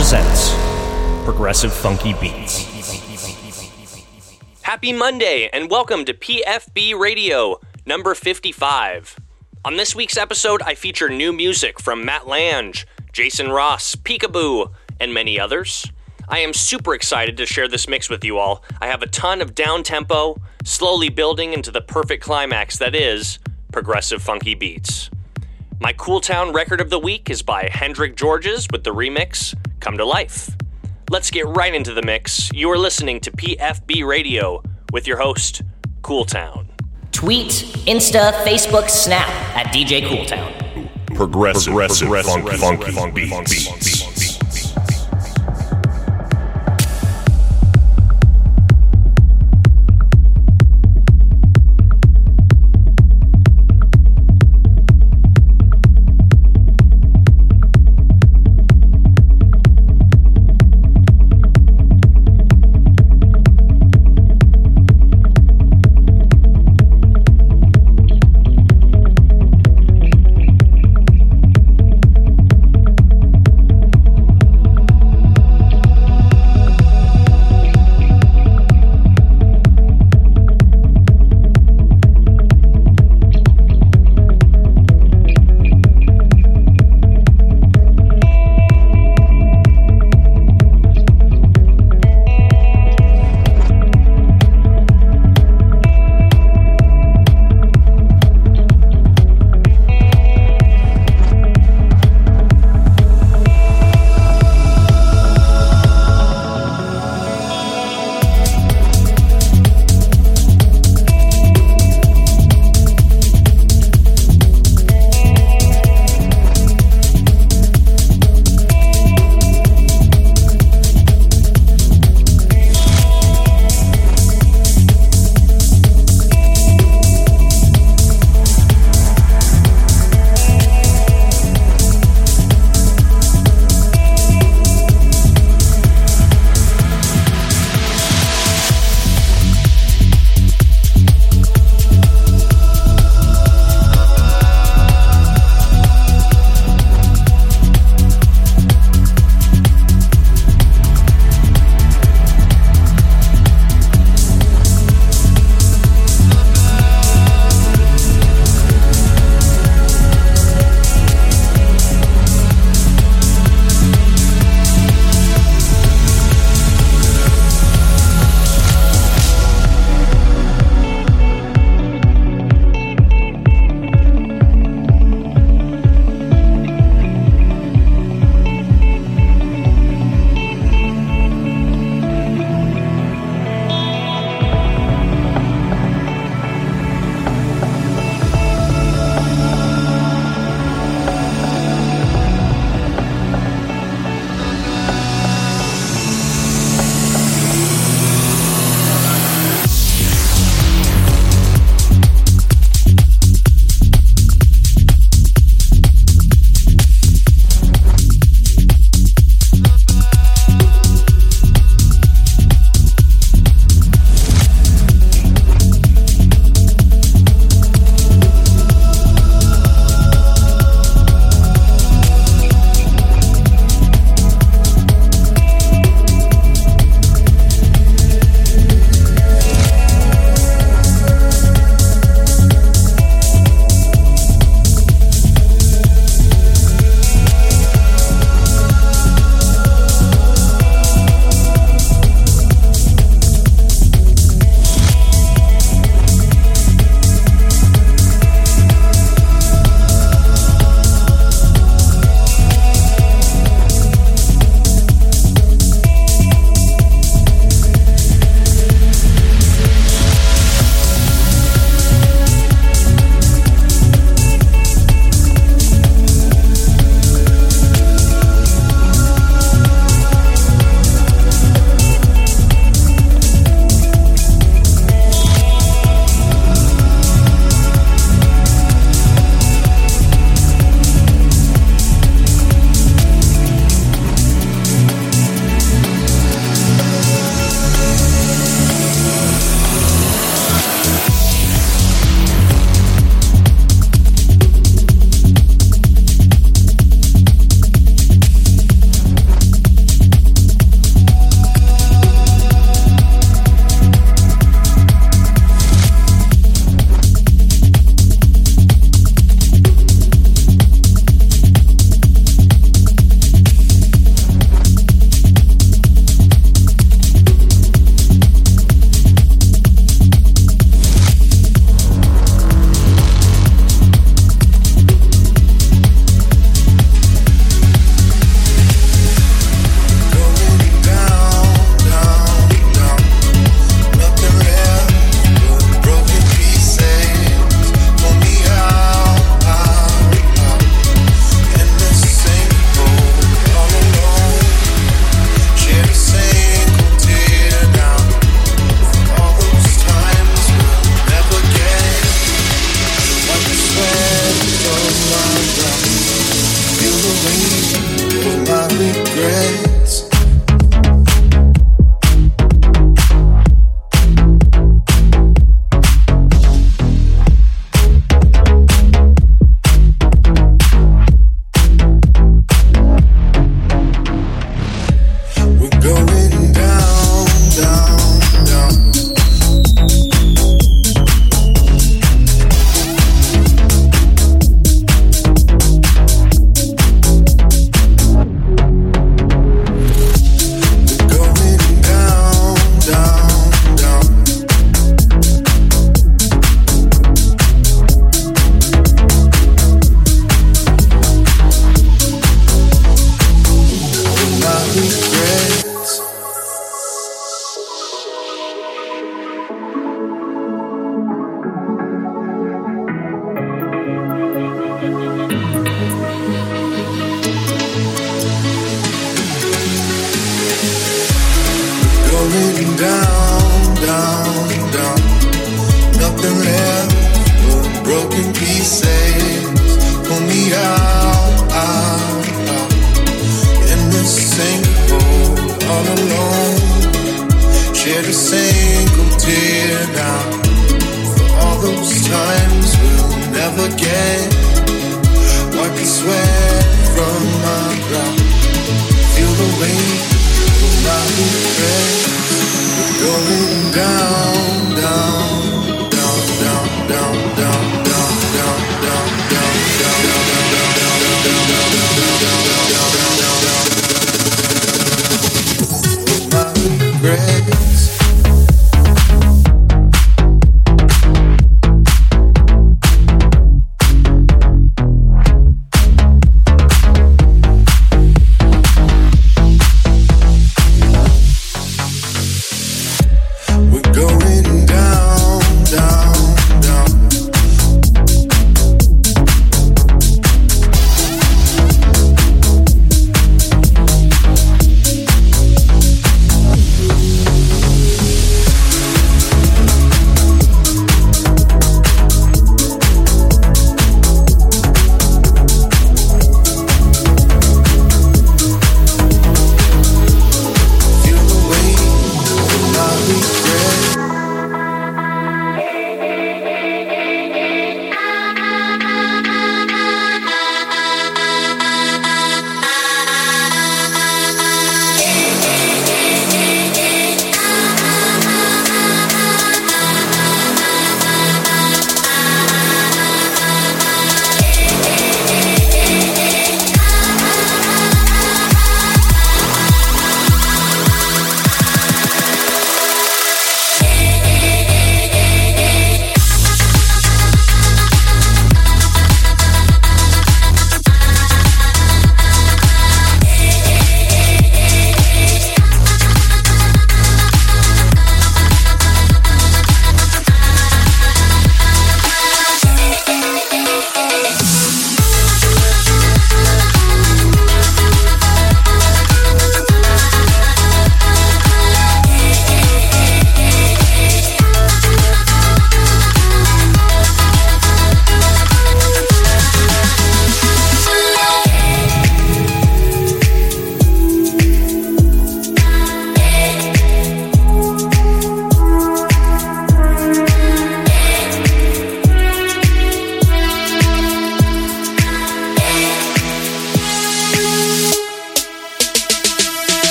presents Progressive Funky Beats. Happy Monday and welcome to PFB Radio number 55. On this week's episode, I feature new music from Matt Lange, Jason Ross, Peekaboo, and many others. I am super excited to share this mix with you all. I have a ton of down tempo, slowly building into the perfect climax that is progressive funky beats. My Cool Town record of the week is by Hendrik Georges with the remix Come to Life. Let's get right into the mix. You are listening to PFB Radio with your host, Cool Town. Tweet, Insta, Facebook, Snap at DJ Cooltown. Progressive, progressive, funky, funky, funky, beats. Thank friend.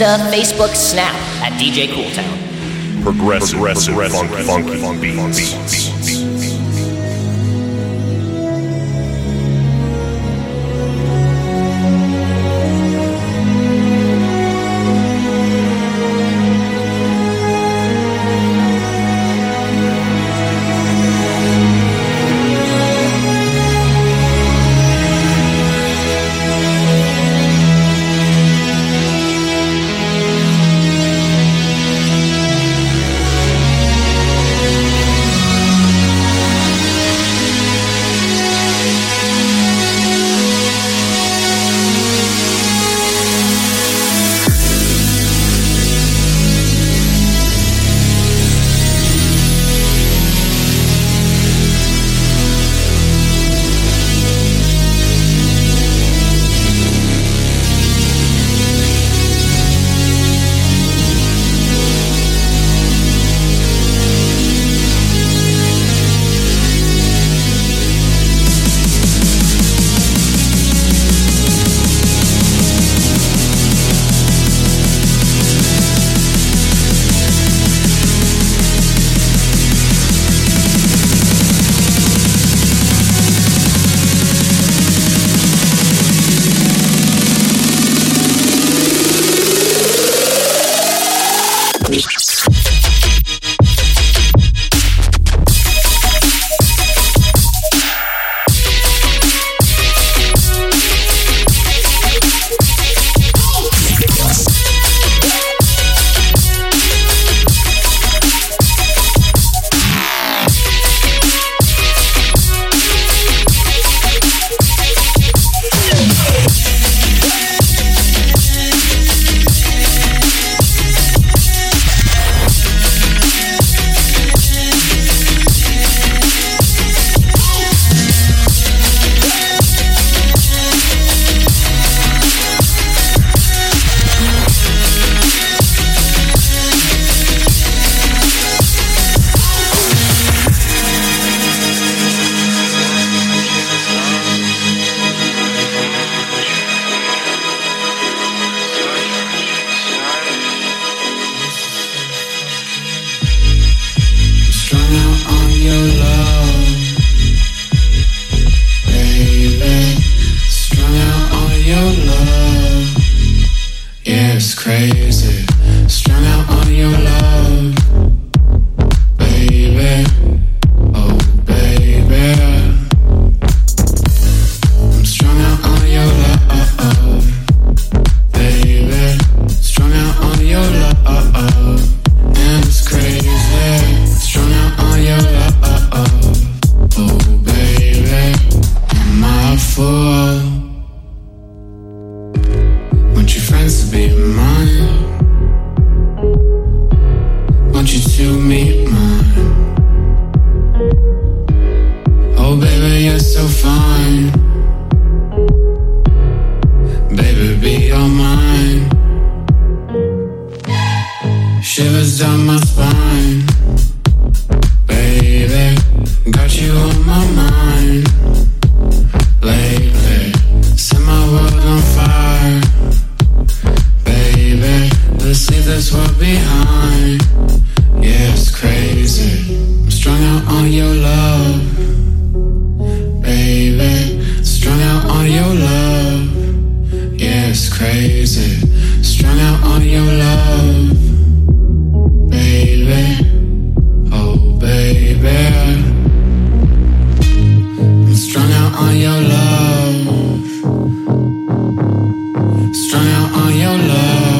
Insta, Facebook, Snap at DJ Cooltown. Progressive, progressive, funky, funky, funky, beats. Strung strung out on your love.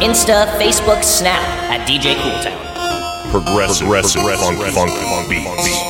Insta, Facebook, Snap at DJ Cooltown. Progressive, progressive, funk, funk, funk, beats. Insta,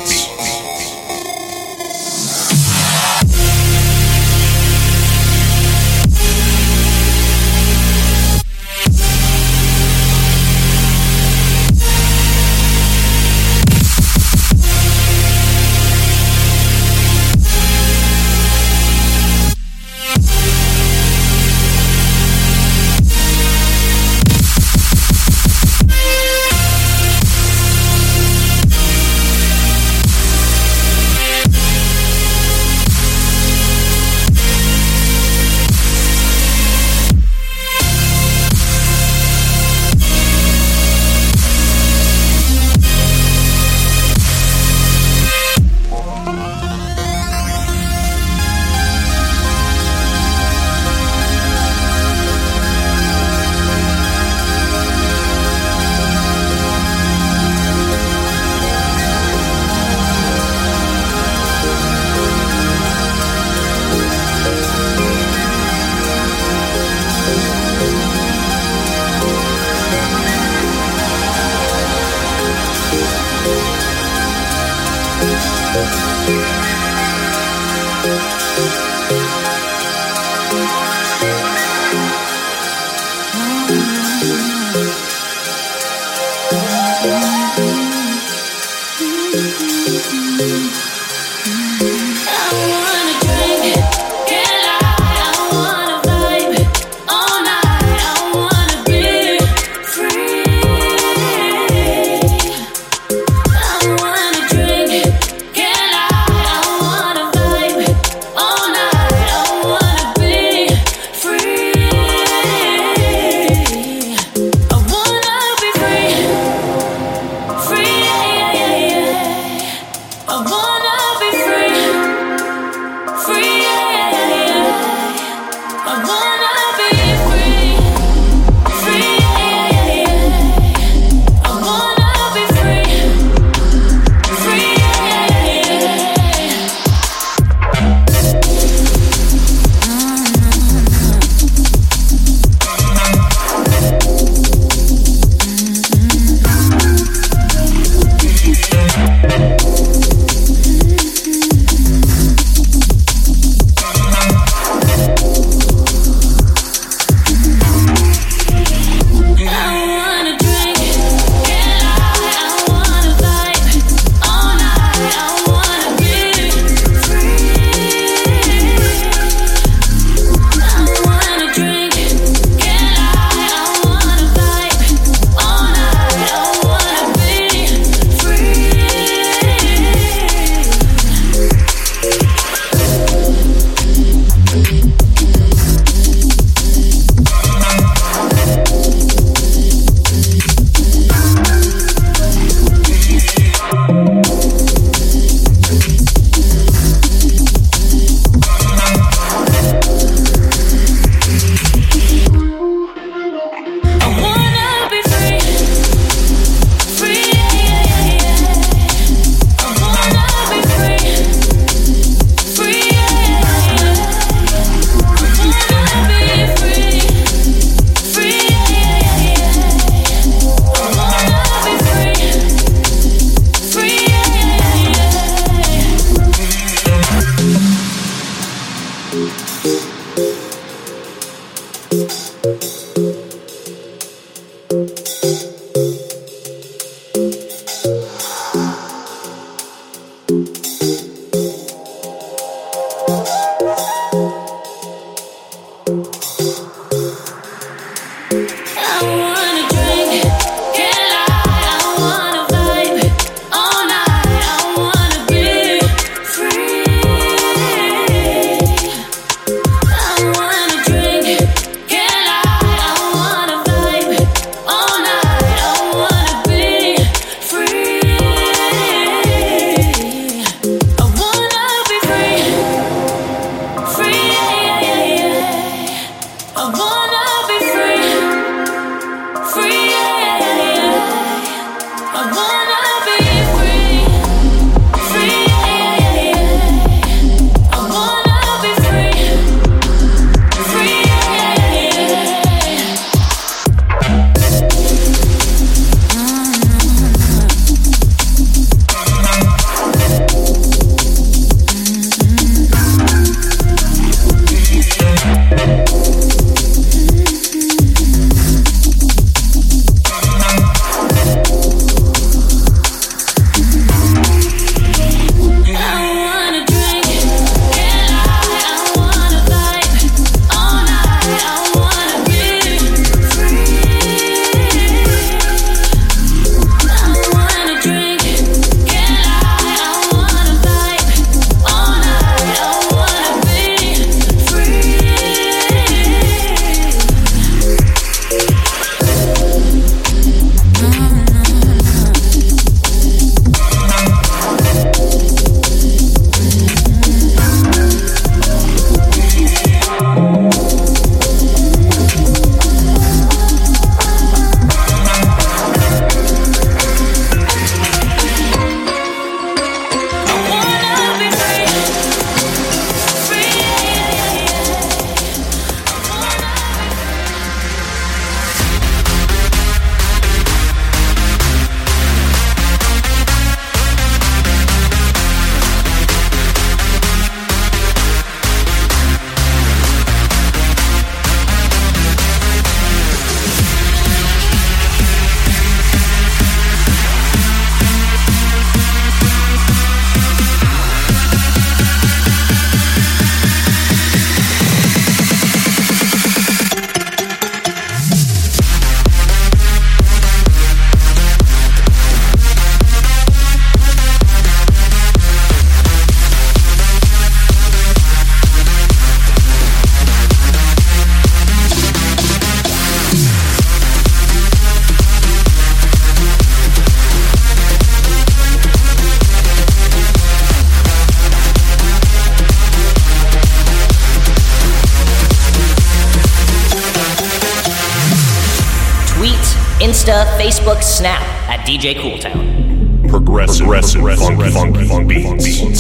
Facebook, Snap at DJ Cooltown. Progressive, progressive, funky, funky, funky beats.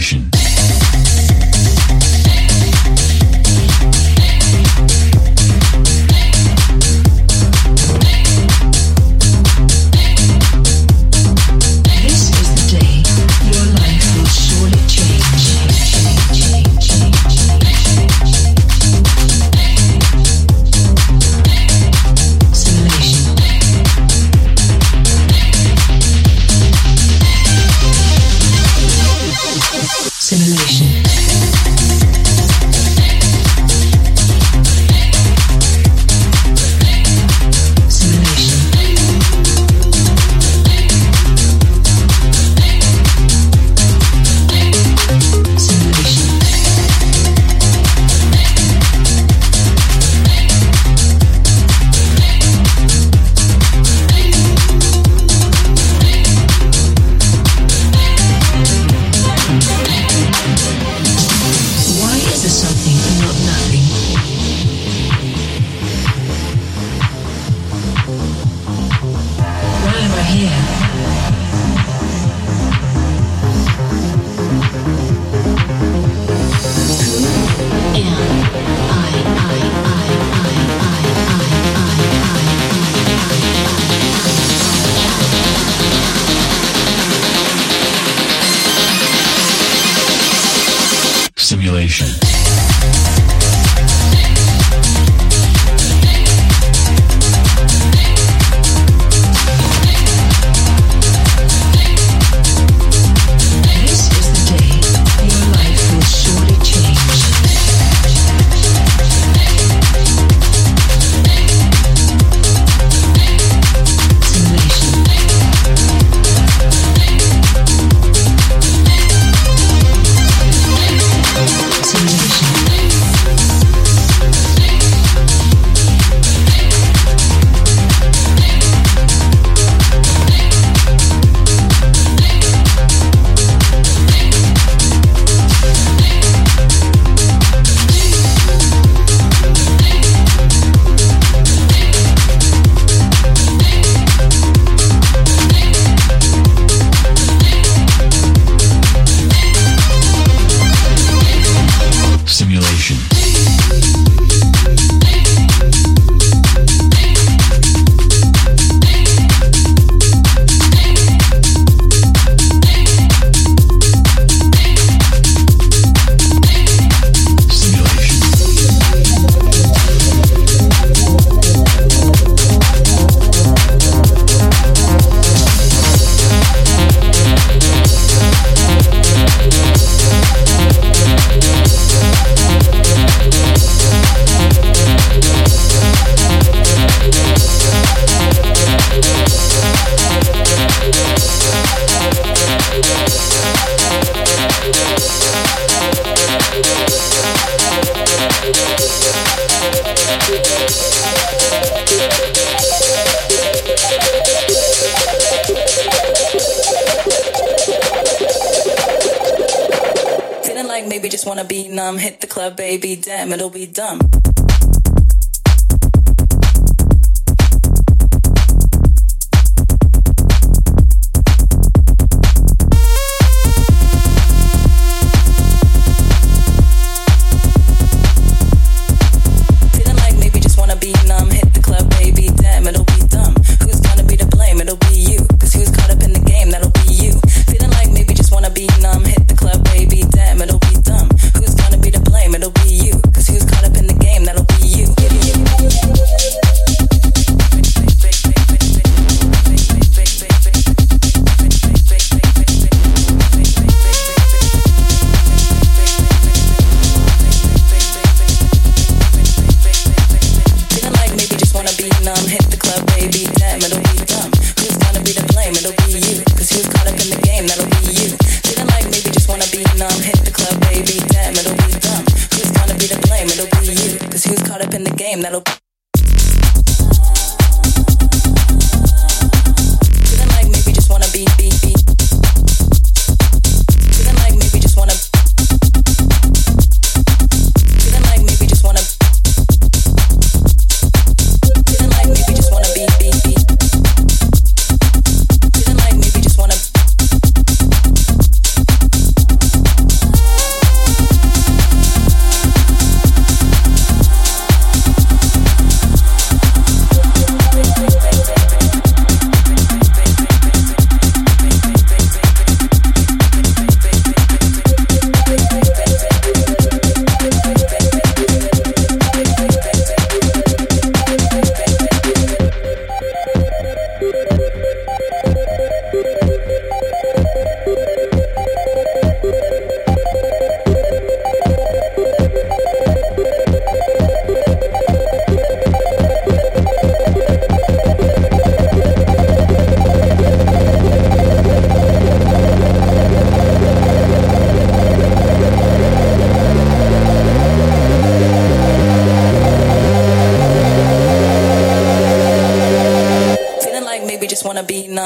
Simulation.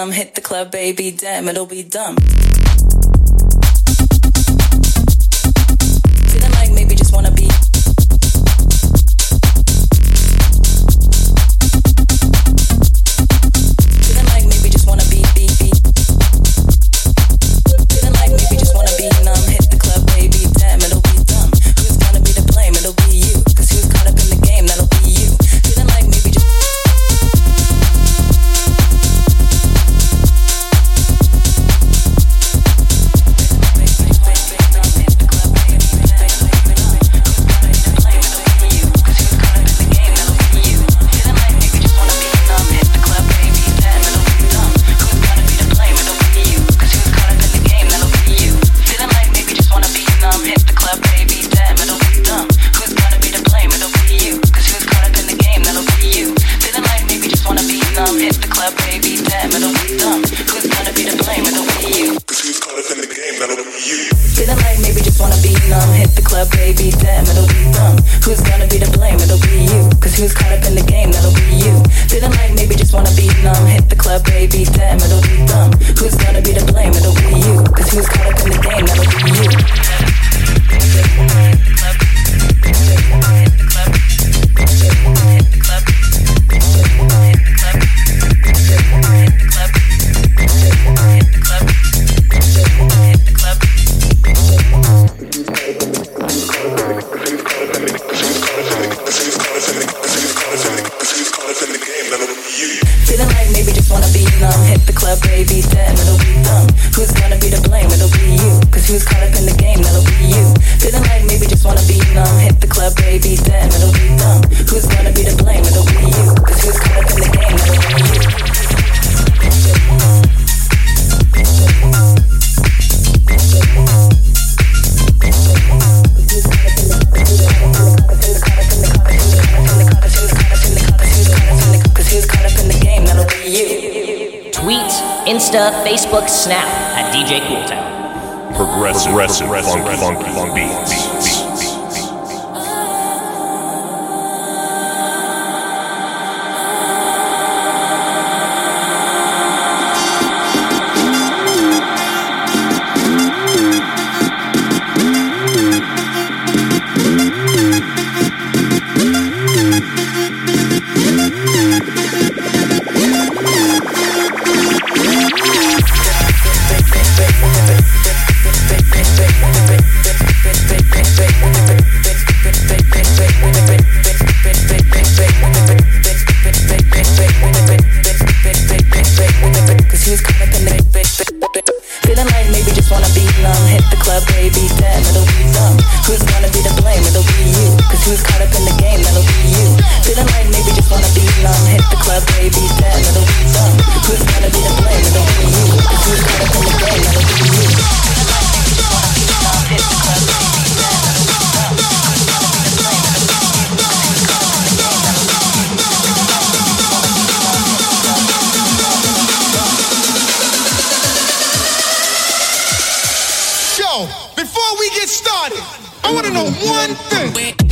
come. Hit the club, baby, damn, it'll be dumb. wanna be numb. Hit the club, baby, then it'll be dumb. Who's gonna be to blame? It'll be you. Cause who's caught up in the game? That'll be you. Feeling like maybe just wanna be numb. Hit the club, baby, then it'll be dumb. Who's gonna be to blame? It'll be you. Cause who's caught up in the game? That'll be you. Who's caught up in the, who's caught up in the, who's caught up in the game, that'll be you. Tweet, Insta, Facebook, Snap at DJ Cooltown. Progressive, progressive, funky, funky, funky, funky beats. beats. before we get started, I want to know one thing.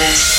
Darkness.